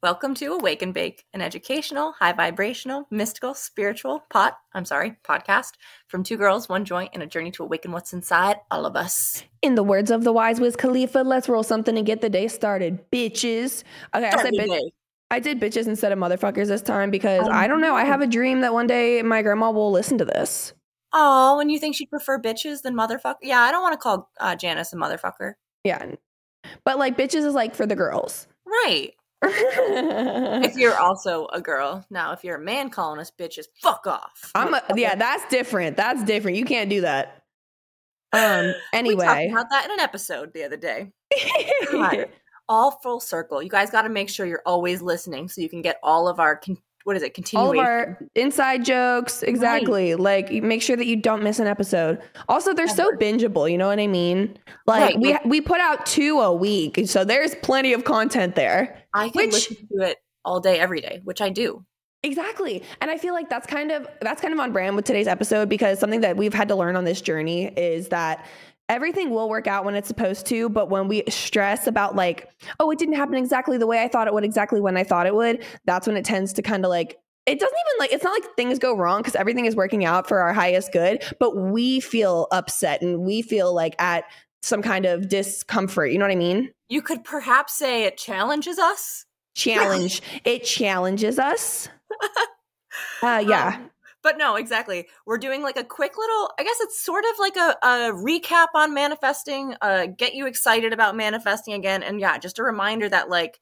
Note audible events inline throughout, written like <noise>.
Welcome to Awake and Bake, an educational, high vibrational, mystical, spiritual pot, I'm sorry, podcast from two girls, one joint, and a journey to awaken what's inside all of us. In the words of the wise Wiz Khalifa, let's roll something and get the day started, bitches. Okay, Start I said your bitch. day. I did bitches instead of motherfuckers this time because Oh, I don't know. I have a dream that one day my grandma will listen to this. Oh, and you think she'd prefer bitches than motherfucker? Yeah, I don't want to call uh, Janice a motherfucker. Yeah. But like bitches is like for the girls. Right. If you're <laughs> also a girl. Now, if you're a man calling us bitches, fuck off. I'm a, yeah, that's different. That's different. You can't do that. Um Anyway, <gasps> We talked about that in an episode the other day. God. <laughs> all full circle. You guys got to make sure you're always listening so you can get all of our con- what is it all of our inside jokes exactly like make sure that you don't miss an episode also they're so bingeable you know what i mean like Right, we like- we put out two a week so there's plenty of content there I can which- listen to it all day, every day, which I do. exactly and i feel like that's kind of that's kind of on brand with today's episode because something that we've had to learn on this journey is that everything will work out when it's supposed to but when we stress about like oh it didn't happen exactly the way i thought it would exactly when i thought it would that's when it tends to kind of like it doesn't even like it's not like things go wrong because everything is working out for our highest good but we feel upset and we feel like at some kind of discomfort you know what i mean You could perhaps say it challenges us. challenge it challenges us <laughs> uh yeah Um, but no, exactly. We're doing like a quick little, I guess it's sort of like a, a recap on manifesting, uh, get you excited about manifesting again. And yeah, just a reminder that like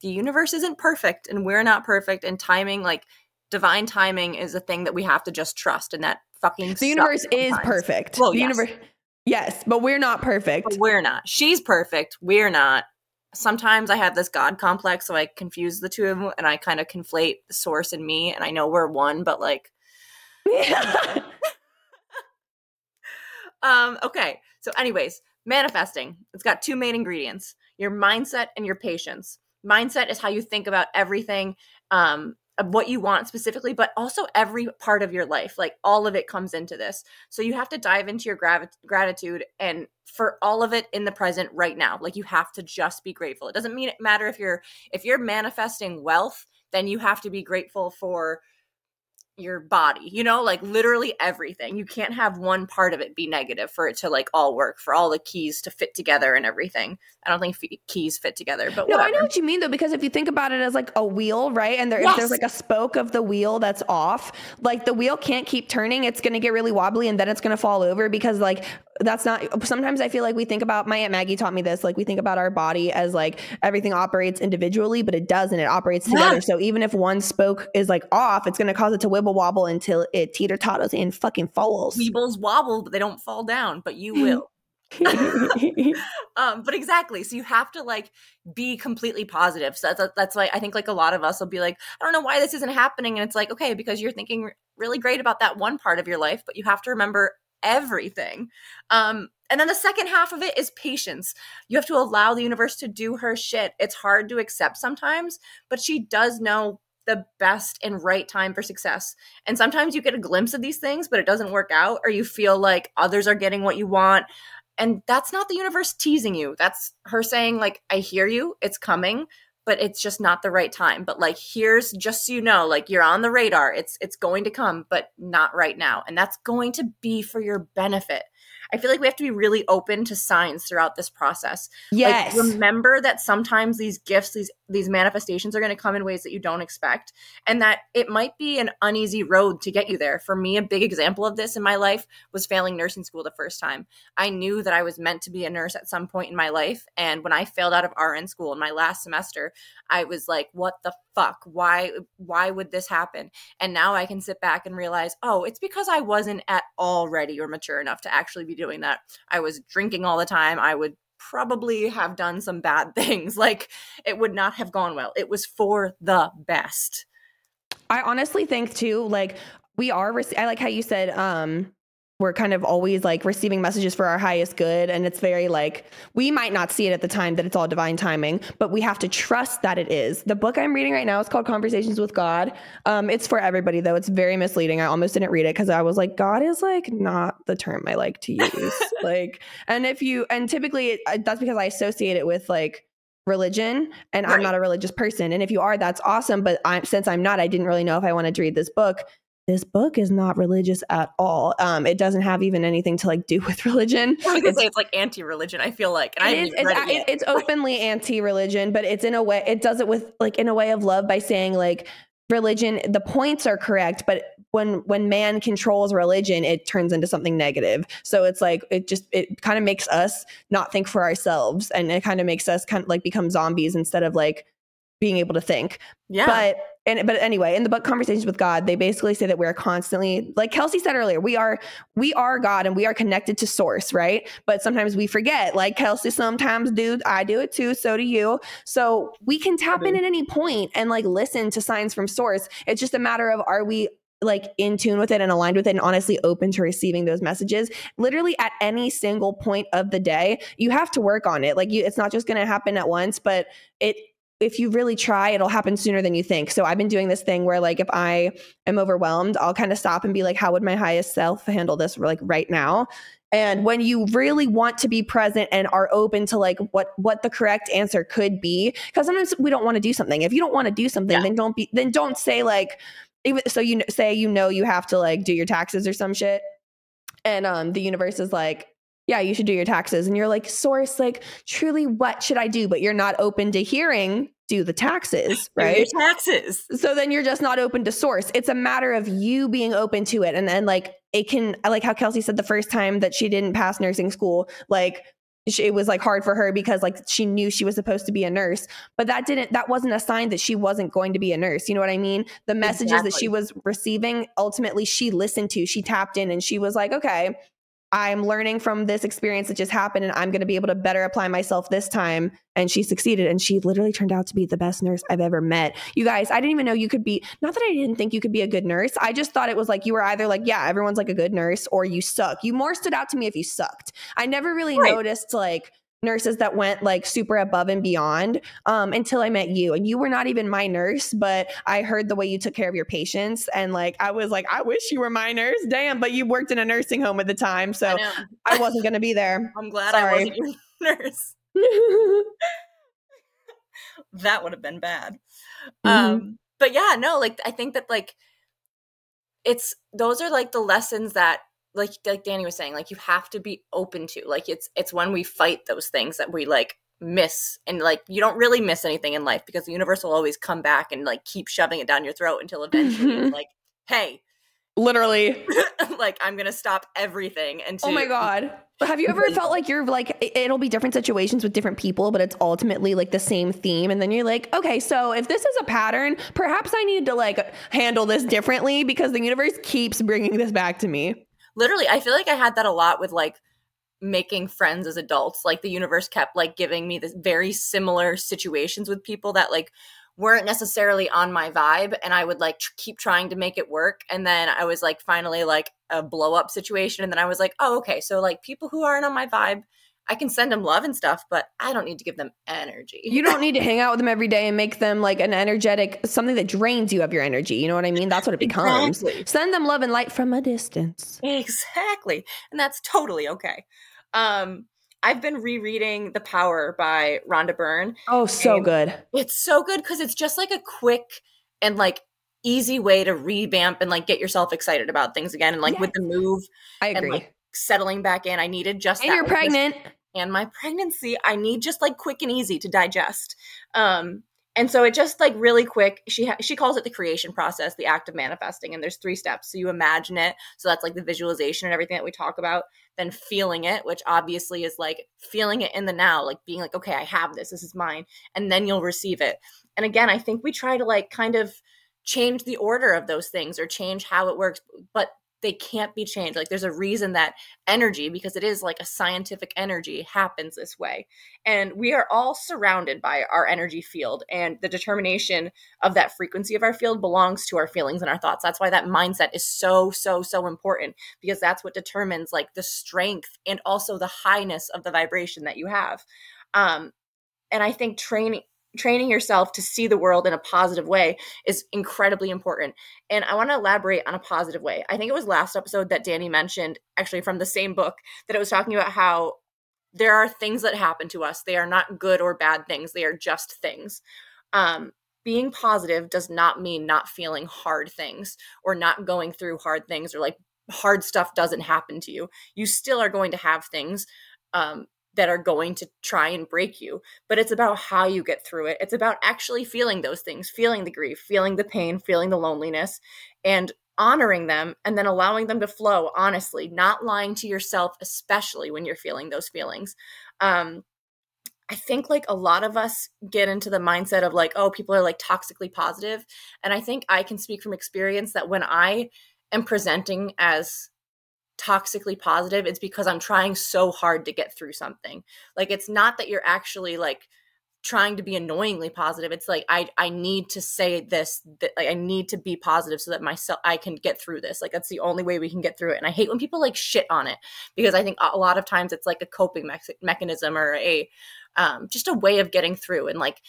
the universe isn't perfect and we're not perfect. And timing, like divine timing, is a thing that we have to just trust. And that fucking the universe sucks is perfect Well, the yes. universe yes but we're not perfect But we're not. She's perfect. We're not. Sometimes I have this God complex, so I confuse the two of them and I kind of conflate the source and me. And I know we're one, but like, <laughs> um, okay. So, anyways, manifesting. It's got two main ingredients your mindset and your patience. Mindset is how you think about everything, um, what you want specifically, but also every part of your life. Like all of it comes into this. So you have to dive into your gratitude and for all of it in the present right now. Like you have to just be grateful. It doesn't mean it matter if you're if you're manifesting wealth, then you have to be grateful for your body. You know, like literally everything. You can't have one part of it be negative for it to like all work, for all the keys to fit together and everything. I don't think f- keys fit together, but No, whatever. I know what you mean though, because if you think about it as like a wheel, right? And there, if there's like a spoke of the wheel that's off, like the wheel can't keep turning. It's going to get really wobbly and then it's going to fall over because like that's not. Sometimes I feel like we think about my aunt Maggie taught me this. Like we think about our body as like everything operates individually, but it doesn't. It operates together. Yeah. So even if one spoke is like off, it's going to cause it to wibble wobble until it teeter totters and fucking falls. Weebles wobble, but they don't fall down, but you <laughs> will. <laughs> um but exactly so you have to like be completely positive so that's that's why i think like a lot of us will be like i don't know why this isn't happening and it's like okay because you're thinking really great about that one part of your life but you have to remember everything. Um and then the second half of it is patience. You have to allow the universe to do her shit. It's hard to accept sometimes but she does know the best and right time for success. And sometimes you get a glimpse of these things but it doesn't work out or you feel like others are getting what you want. And that's not the universe teasing you. That's her saying like i hear you. It's coming but it's just not the right time. But like here's just so you know like you're on the radar. It's it's going to come but not right now. And that's going to be for your benefit. I feel like we have to be really open to signs throughout this process. Yes. like remember that sometimes these gifts these these manifestations are going to come in ways that you don't expect and that it might be an uneasy road to get you there. For me a big example of this in my life was failing nursing school the first time. I knew that i was meant to be a nurse at some point in my life and when i failed out of rn school in my last semester i was like what the fuck? Why why would this happen? And now i can sit back and realize oh it's because i wasn't at all ready or mature enough to actually be doing that. I was drinking all the time. I would probably have done some bad <laughs> things. Like it would not have gone well. It was for the best. I honestly think too, like we are. Rec- I like how you said, um, we're kind of always like receiving messages for our highest good, and it's very like we might not see it at the time that it's all divine timing, but we have to trust that it is. The book I'm reading right now is called Conversations with God. Um, it's for everybody though. It's very misleading. I almost didn't read it because I was like, God is like not the term I like to use. <laughs> like, and if you and typically it, that's because I associate it with like religion and I'm not a religious person. And if you are, that's awesome. But I'm since I'm not, I didn't really know if I wanted to read this book. This book is not religious at all. Um, it doesn't have even anything to like do <laughs> with religion. I was gonna say it's like anti-religion. I feel like, and I It haven't is, it's, it it- it's openly anti-religion, but it's in a way it does it with like in a way of love by saying like religion the points are correct but when when man controls religion it turns into something negative so it's like it just it kind of makes us not think for ourselves and it kind of makes us kind of like become zombies instead of like being able to think yeah, but and but anyway, in the book Conversations with God, they basically say that we're constantly, like Kelsey said earlier, we are we are God and we are connected to source, right? But sometimes we forget. Like Kelsey sometimes do, I do it too, so do you. So we can tap in at any point and like listen to signs from source. It's just a matter of are we like in tune with it and aligned with it and honestly open to receiving those messages literally at any single point of the day you have to work on it like you it's not just going to happen at once but it if you really try it'll happen sooner than you think. So i've been doing this thing where like if i am overwhelmed i'll kind of stop and be like how would my highest self handle this like right now? And when you really want to be present and are open to like what what the correct answer could be because sometimes we don't want to do something. If you don't want to do something Yeah. then don't be then don't say like even so you say you know you have to like do your taxes or some shit and um the universe is like yeah you should do your taxes. And you're like source like truly what should i do? But you're not open to hearing do the taxes <laughs> right? taxes. so then you're just not open to source. It's a matter of you being open to it. And then like it can I like how kelsey said the first time that she didn't pass nursing school like it was like hard for her because like she knew she was supposed to be a nurse. But that didn't that wasn't a sign that she wasn't going to be a nurse. You know what i mean? The messages that she was receiving ultimately she listened to she tapped in and she was like okay i'm learning from this experience that just happened and i'm going to be able to better apply myself this time. And she succeeded and she literally turned out to be the best nurse i've ever met. You guys i didn't even know you could be not that i didn't think you could be a good nurse i just thought it was like you were either like yeah everyone's like a good nurse or you suck. You more stood out to me if you sucked. I never really Right. noticed like nurses that went like super above and beyond um, until I met you. And you were not even my nurse, but I heard the way you took care of your patients. And like, I was like, I wish you were my nurse. Damn, but you worked in a nursing home at the time. So I. I, wasn't going to be there. <laughs> I'm glad I wasn't your <laughs> nurse. <laughs> That would have been bad. Mhm. Um, but yeah, no, like I think that like it's those are like the lessons that like like Dani was saying, like you have to be open to. Like it's it's when we fight those things that we like miss and like you don't really miss anything in life because the universe will always come back and like keep shoving it down your throat until eventually it's mm-hmm. like, hey, Literally. <laughs> like I'm gonna stop everything and Oh my God. Have you ever <laughs> felt like you're like, it'll be different situations with different people, but it's ultimately like the same theme. And then you're like, okay, so if this is a pattern, perhaps I need to like handle this differently because the universe keeps bringing this back to me. Literally i feel like i had that a lot with like making friends as adults like the universe kept like giving me this very similar situations with people that like weren't necessarily on my vibe and i would like tr- keep trying to make it work and then i was like finally like a blow up situation and then i was like oh okay so like people who aren't on my vibe i can send them love and stuff but i don't need to give them energy You don't need to hang out with them every day and make them like an energetic, something that drains you of your energy. You know what I mean? That's what it becomes. Exactly. Send them love and light from a distance. Exactly. And that's totally okay. Um, I've been rereading The Power by Rhonda Byrne. Oh, so good. It's so good because it's just like a quick and like easy way to revamp and like get yourself excited about things again. And like with the move I and agree. like settling back in, I needed just And that you're with this- pregnant. And my pregnancy i need just like quick and easy to digest um and so it just like really quick she ha- she calls it the creation process the act of manifesting and there's three steps so you imagine it so that's like the visualization and everything that we talk about then feeling it which obviously is like feeling it in the now like being like okay i have this this is mine and then you'll receive it and again i think we try to like kind of change the order of those things or change how it works but they can't be changed. Like there's a reason that energy because it is like a scientific energy happens this way. And we are all surrounded by our energy field and the determination of that frequency of our field belongs to our feelings and our thoughts. That's why that mindset is so so so important because that's what determines like the strength and also the highness of the vibration that you have. Um and i think training training yourself to see the world in a positive way is incredibly important and I want to elaborate on a positive way. I think it was last episode that Dani mentioned, actually from the same book, that it was talking about how there are things that happen to us. They are not good or bad things. They are just things. Um, being positive does not mean not feeling hard things or not going through hard things or like hard stuff doesn't happen to you. You still are going to have things um, that are going to try and break you, but it's about how you get through it. It's about actually feeling those things, feeling the grief, feeling the pain, feeling the loneliness, and honoring them and then allowing them to flow honestly, not lying to yourself, especially when you're feeling those feelings. Um, I think like a lot of us get into the mindset of like, oh, people are like toxically positive. And I think I can speak from experience that when I am presenting as toxically positive, it's because I'm trying so hard to get through something. Like it's not that you're actually like trying to be annoyingly positive it's like i i need to say this that like, i need to be positive so that myself i can get through this like that's the only way we can get through it and i hate when people like shit on it because i think a lot of times it's like a coping me- mechanism or a um, just a way of getting through and like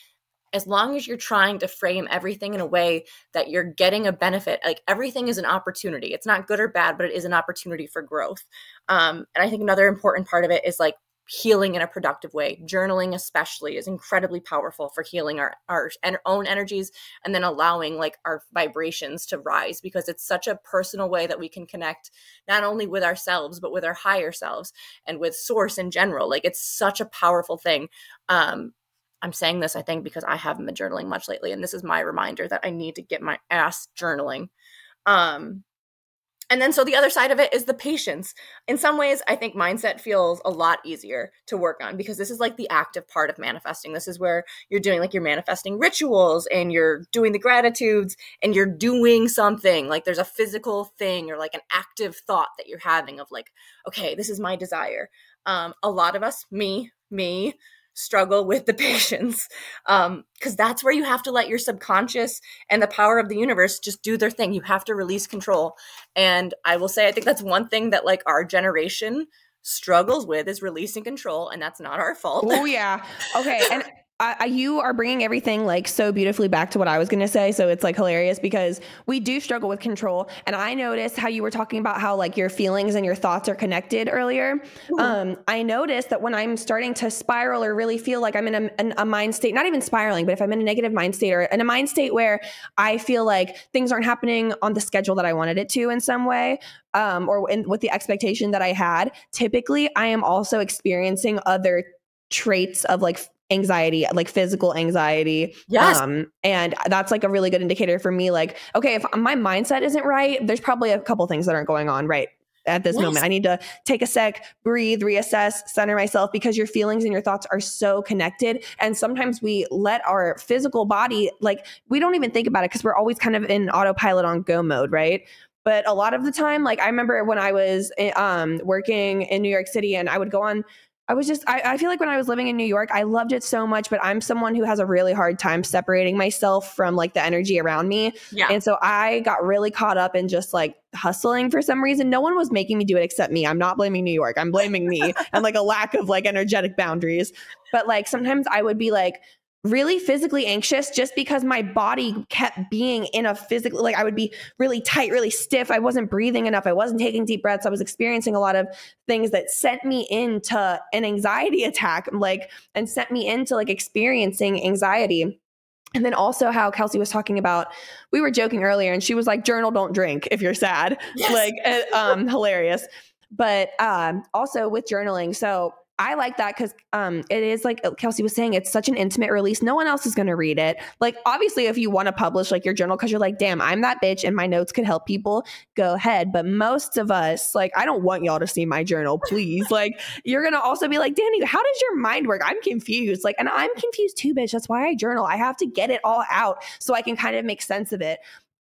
as long as you're trying to frame everything in a way that you're getting a benefit like everything is an opportunity it's not good or bad but it is an opportunity for growth um, and i think another important part of it is like healing in a productive way. Journaling, especially, is incredibly powerful for healing our, our own energies and then allowing like our vibrations to rise because it's such a personal way that we can connect not only with ourselves, but with our higher selves and with source in general. Like it's such a powerful thing. Um, I'm saying this, I think, because I haven't been journaling much lately. And this is my reminder that I need to get my ass journaling. Um, and then so the other side of it is the patience. In some ways, I think mindset feels a lot easier to work on because this is like the active part of manifesting. This is where you're doing like you're manifesting rituals and you're doing the gratitudes and you're doing something. Like there's a physical thing or like an active thought that you're having of like, okay, this is my desire. Um, a lot of us, me, me, struggle with the <laughs> patience um because that's where you have to let your subconscious and the power of the universe just do their thing. You have to release control. And i will say i think that's one thing that like our generation struggles with is releasing control and that's not our fault. Oh yeah. Okay and <laughs> I, you are bringing everything like so beautifully back to what I was going to say. So it's like hilarious because we do struggle with control. And I noticed how you were talking about how like your feelings and your thoughts are connected earlier. Um, I noticed that when I'm starting to spiral or really feel like I'm in a, a, mind state, not even spiraling, but if I'm in a negative mind state or in a mind state where I feel like things aren't happening on the schedule that I wanted it to in some way, um, or in, with the expectation that I had, typically I am also experiencing other traits of like anxiety, like physical anxiety. Yes. Um, and that's like a really good indicator for me. Like, okay, if my mindset isn't right, there's probably a couple things that aren't going on right at this yes. moment. I need to take a sec, breathe, reassess, center myself because your feelings and your thoughts are so connected. And sometimes we let our physical body, like, we don't even think about it because we're always kind of in autopilot on go mode, right? But a lot of the time, like I remember when I was eh, um, working in New York City and I would go on I was just, I, I, feel like when I was living in New York, I loved it so much, but I'm someone who has a really hard time separating myself from like the energy around me. Yeah. And so I got really caught up in just like hustling for some reason. No one was making me do it except me. I'm not blaming New York. I'm blaming me <laughs> and like a lack of like energetic boundaries. But like sometimes I would be like, really physically anxious just because my body kept being in a physical like I would be really tight, really stiff. I wasn't breathing enough. I wasn't taking deep breaths. I was experiencing a lot of things that sent me into an anxiety attack like and sent me into like experiencing anxiety. And then also how Kelsey was talking about, we were joking earlier and she was like, journal, don't drink if you're sad. Yes. Like, eh, um, hilarious. But um, also with journaling, so I like that because um, it is like Kelsey was saying, it's such an intimate release. No one else is going to read it. Like, obviously, if you want to publish like your journal because you're like, damn, I'm that bitch and my notes could help people, go ahead. But most of us, like, I don't want y'all to see my journal, please. <laughs> like, you're going to also be like, Dani, how does your mind work? I'm confused. Like, and I'm confused too, bitch. That's why I journal. I have to get it all out so I can kind of make sense of it.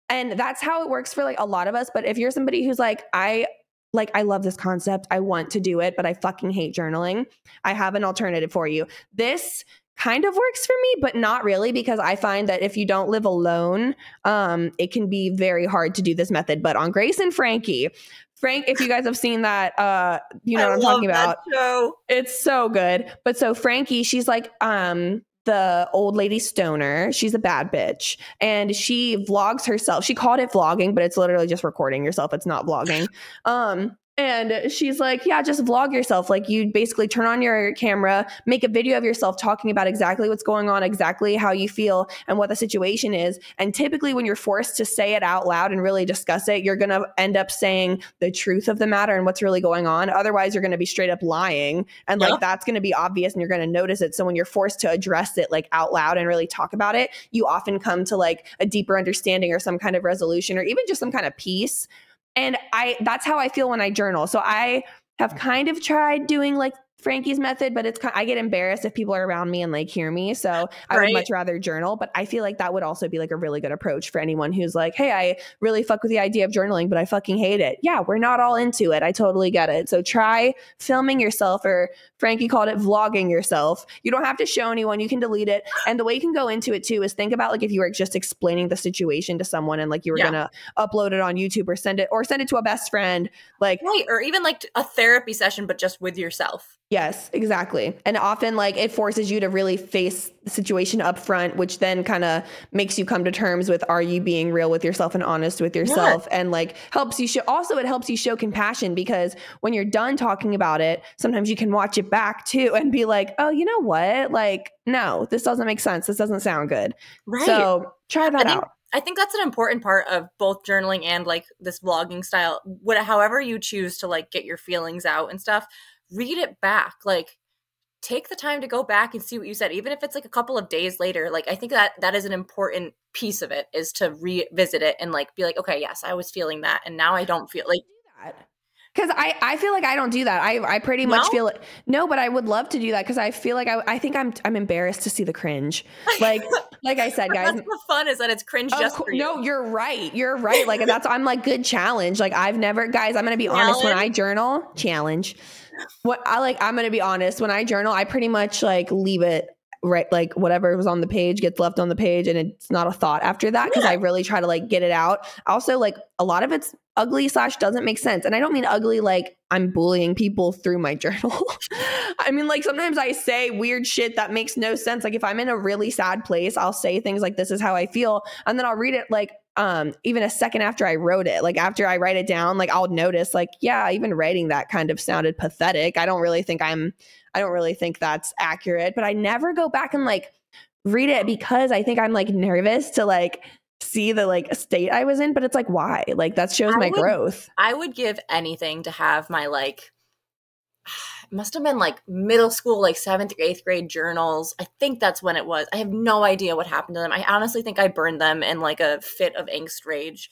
And that's how it works for like a lot of us. But if you're somebody who's like, I like I love this concept. I want to do it, but I fucking hate journaling. I have an alternative for you. This kind of works for me, but not really because I find that if you don't live alone, um, it can be very hard to do this method. But on Grace and Frankie, Frank, if you guys have seen that, uh, you know I what I'm talking about. Show. It's so good. But so Frankie, she's like, um, the old lady stoner. She's a bad bitch. And she vlogs herself. She called it vlogging, but it's literally just recording yourself. It's not vlogging. Um, And she's like, Yeah, just vlog yourself. Like, you basically turn on your camera, make a video of yourself talking about exactly what's going on, exactly how you feel, and what the situation is. And typically, when you're forced to say it out loud and really discuss it, you're going to end up saying the truth of the matter and what's really going on. Otherwise, you're going to be straight up lying. And like, that's going to be obvious and you're going to notice it. So, when you're forced to address it like out loud and really talk about it, you often come to like a deeper understanding or some kind of resolution or even just some kind of peace and I that's how I feel when I journal. So I have kind of tried doing like Frankie's method, but it's I get embarrassed if people are around me and like hear me. So I right. would much rather journal. But I feel like that would also be like a really good approach for anyone who's like, hey, I really fuck with the idea of journaling, but I fucking hate it. Yeah, we're not all into it. I totally get it. So try filming yourself, or Frankie called it vlogging yourself. You don't have to show anyone, you can delete it. <gasps> And the way you can go into it too is think about like if you were just explaining the situation to someone and like you were yeah. gonna upload it on YouTube or send it or send it to a best friend. Like right, or even like a therapy session, but just with yourself. Yes, exactly. And often like it forces you to really face the situation up front, which then kind of makes you come to terms with are you being real with yourself and honest with yourself yeah. and like helps you show also it helps you show compassion because when you're done talking about it, sometimes you can watch it back too and be like, "Oh, you know what? Like, no, this doesn't make sense. This doesn't sound good." Right. So, try that I think, out. I think that's an important part of both journaling and like this vlogging style. What however you choose to like get your feelings out and stuff read it back. Like take the time to go back and see what you said even if it's like a couple of days later like i think that that is an important piece of it is to revisit it and like be like okay yes i was feeling that and now i don't feel like because I, I feel like I don't do that. I, I pretty much no? feel it. No, but I would love to do that because I feel like I, I think I'm I'm embarrassed to see the cringe. Like <laughs> like I said, guys. That's the fun is that it's cringe just for you. No, you're right. You're right. Like that's I'm like good challenge. Like I've never guys. I'm gonna be challenge. honest. When I journal, challenge what I like, I'm gonna be honest. When I journal, I pretty much like leave it right like whatever was on the page gets left on the page and it's not a thought after that because yeah. i really try to like get it out also like a lot of it's ugly slash doesn't make sense. And i don't mean ugly like i'm bullying people through my <laughs> journal. I mean like sometimes i say weird shit that makes no sense. Like if i'm in a really sad place i'll say things like this is how i feel. And then i'll read it like um even a second after I wrote it. Like after I write it down, like I'll notice like yeah, even writing that kind of sounded pathetic. I don't really think I'm I don't really think that's accurate, but I never go back and like read it because I think I'm like nervous to like see the like state I was in, but it's like why? Like that shows I my would, growth. I would give anything to have my like <sighs> must have been like middle school, like seventh or eighth grade journals. I think that's when it was. I have no idea what happened to them. I honestly think I burned them in like a fit of angst rage.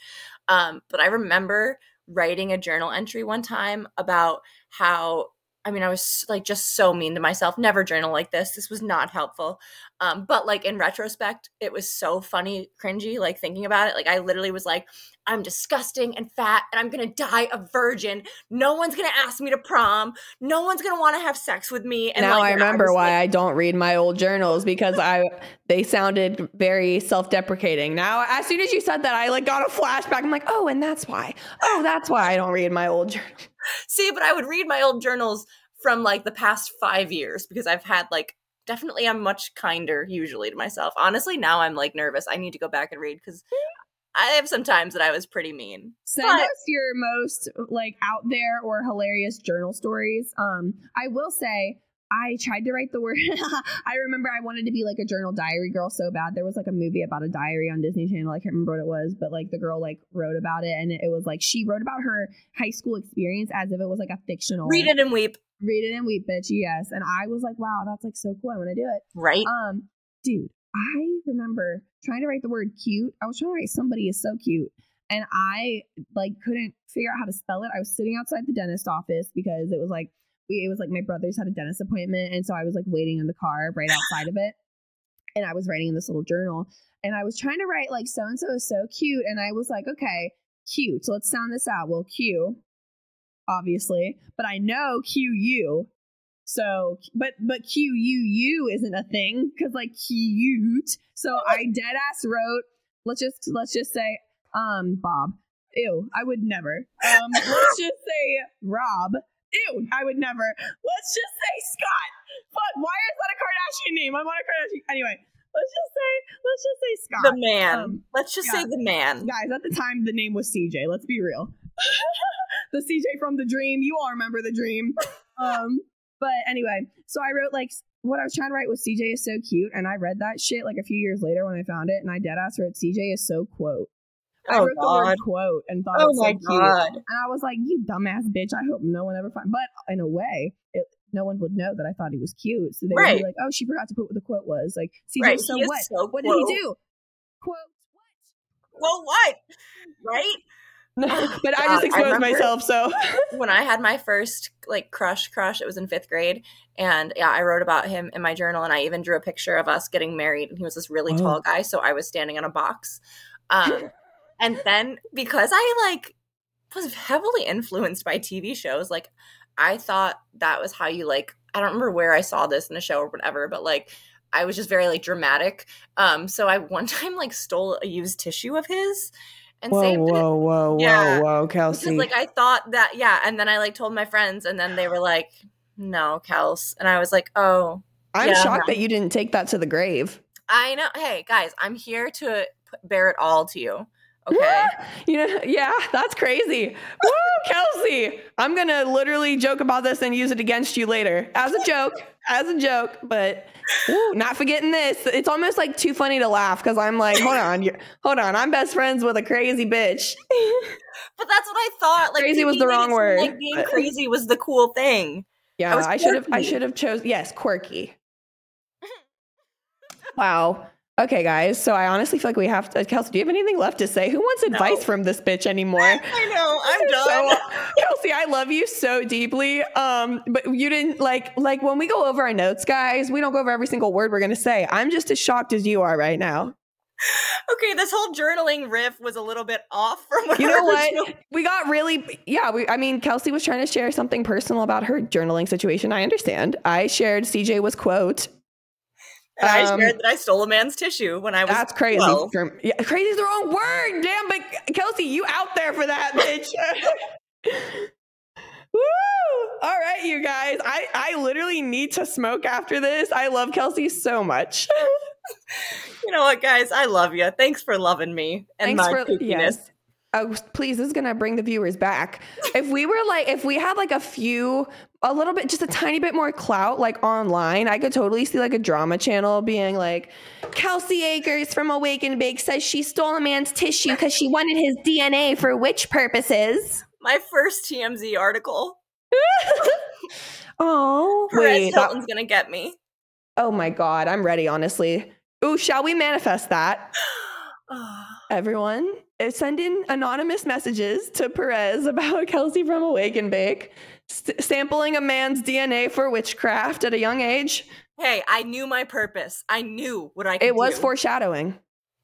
Um, but I remember writing a journal entry one time about how I mean, I was like just so mean to myself. Never journal like this. This was not helpful. Um, but like in retrospect, it was so funny, cringy, like thinking about it. Like I literally was like, I'm disgusting and fat and I'm gonna die a virgin. No one's gonna ask me to prom. No one's gonna want to have sex with me. And now like, I remember I why like, I don't read my old journals because I they sounded very self-deprecating. Now, as soon as you said that, I like got a flashback. I'm like, oh, and that's why. Oh, that's why I don't read my old journal. <laughs> See, but I would read my old journals from like the past five years because I've had like definitely I'm much kinder usually to myself. Honestly, now I'm like nervous. I need to go back and read because I have some times that I was pretty mean. Send but- us your most like out there or hilarious journal stories. Um, I will say I tried to write the word. <laughs> I remember I wanted to be like a journal diary girl so bad. There was like a movie about a diary on Disney Channel. I can't remember what it was, but like the girl like wrote about it, and it was like she wrote about her high school experience as if it was like a fictional. Read it and weep. Read it and weep, bitch. Yes, and I was like, wow, that's like so cool. I want to do it. Right. Um, dude, I remember trying to write the word cute. I was trying to write somebody is so cute. And I like couldn't figure out how to spell it. I was sitting outside the dentist office because it was like we it was like my brothers had a dentist appointment and so I was like waiting in the car right outside of it. And I was writing in this little journal and I was trying to write like so and so is so cute and I was like, okay, cute. So let's sound this out. Well, Q obviously, but I know Q U. So, but but Q U U isn't a thing because like cute. So I <laughs> dead ass wrote. Let's just let's just say um Bob. Ew, I would never. Um, let's just say Rob. Ew, I would never. Let's just say Scott. Fuck, why is that a Kardashian name? I want a Kardashian. Anyway, let's just say, let's just say Scott. The man. Um, let's just yeah. say the man. Guys, at the time, the name was CJ. Let's be real. <laughs> the CJ from the dream. You all remember the dream. <laughs> Um, but anyway, so I wrote like what I was trying to write was CJ is so cute, and I read that shit like a few years later when I found it, and I dead ass wrote CJ is so quote. I Oh, wrote the word quote and thought Oh it was so my cute. And I was like, you dumbass bitch. I hope no one ever finds. But in a way, it, no one would know that I thought he was cute. So they would be like, oh, she forgot to put what the quote was. Like, CJ, Right, so he what? so what did he do? Quote, what? Well, what? Right? what? <laughs> but I just exposed remember- myself, so. when I had my first like crush crush, it was in fifth grade. And yeah, I wrote about him in my journal and I even drew a picture of us getting married. And he was this really Oh. tall guy. So I was standing on a box. Um, and then because I like was heavily influenced by TV shows, like I thought that was how you like, I don't remember where I saw this in a show or whatever, but like I was just very like dramatic. Um, so I <laughs> one time like stole a used tissue of his and Whoa, saved it. whoa, whoa, Yeah. whoa, whoa, Because Kelsey. like I thought that yeah, and then I like told my friends, and then they were like, "No, Kels," and I was like, "Oh, I'm yeah. shocked that you didn't take that to the grave. I know. Hey guys, I'm here to bear it all to you. Okay, <laughs> You know, yeah, that's crazy. Woo, Kelsey. I'm gonna literally joke about this and use it against you later as a joke, as a joke. But woo, not forgetting this. It's almost like too funny to laugh because I'm like, hold on, you're, hold on. I'm best friends with a crazy bitch. <laughs> but that's what I thought. Like Crazy was the wrong word, Like being crazy was the cool thing. Yeah, I should have. I should have chose. Yes, quirky. wow. Okay, guys. So I honestly feel like we have to. Kelsey, do you have anything left to say? Who wants advice No. from this bitch anymore? <laughs> I know. I'm So, done. <laughs> Kelsey, I love you so deeply. Um, but you didn't like like when we go over our notes, guys. We don't go over every single word we're gonna say. I'm just as shocked as you are right now. okay, this whole journaling riff was a little bit off from what You know original- what? We got really, yeah. We, I mean, Kelsey was trying to share something personal about her journaling situation. I understand. I shared CJ was quote. And I Um, shared that I stole a man's tissue when I was. That's crazy. 12. Yeah, crazy is the wrong word. Damn, but Kelsey, you out there for that, <laughs> bitch. Woo! All right, you guys. I, I literally need to smoke after this. I love Kelsey so much. <laughs> You know what, guys? I love you. Thanks for loving me and Thanks my for kookiness. yes. Oh, please, this is gonna bring the viewers back. If we were like, if we had like a few, a little bit, just a tiny bit more clout, like online, I could totally see like a drama channel being like, Kelsey Akers from Awake and Bake says she stole a man's tissue because she wanted his DNA for which purposes? My first TMZ article. <laughs> Oh, wait. Hilton's gonna get me. oh my God, I'm ready, honestly. Ooh, shall we manifest that? <gasps> Everyone, uh, Uh, send in anonymous messages to Perez about <laughs> Kelsey from Awake and Bake, st- sampling a man's DNA for witchcraft at a young age. hey, I knew my purpose. I knew what I could It was do. foreshadowing.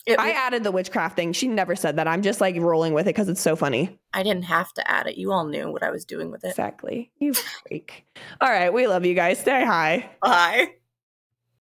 It I added the witchcraft thing. She never said that. I'm just like rolling with it because it's so funny. I didn't have to add it. You all knew what I was doing with it. Exactly. You freak. All right. We love you guys. Stay high. Bye.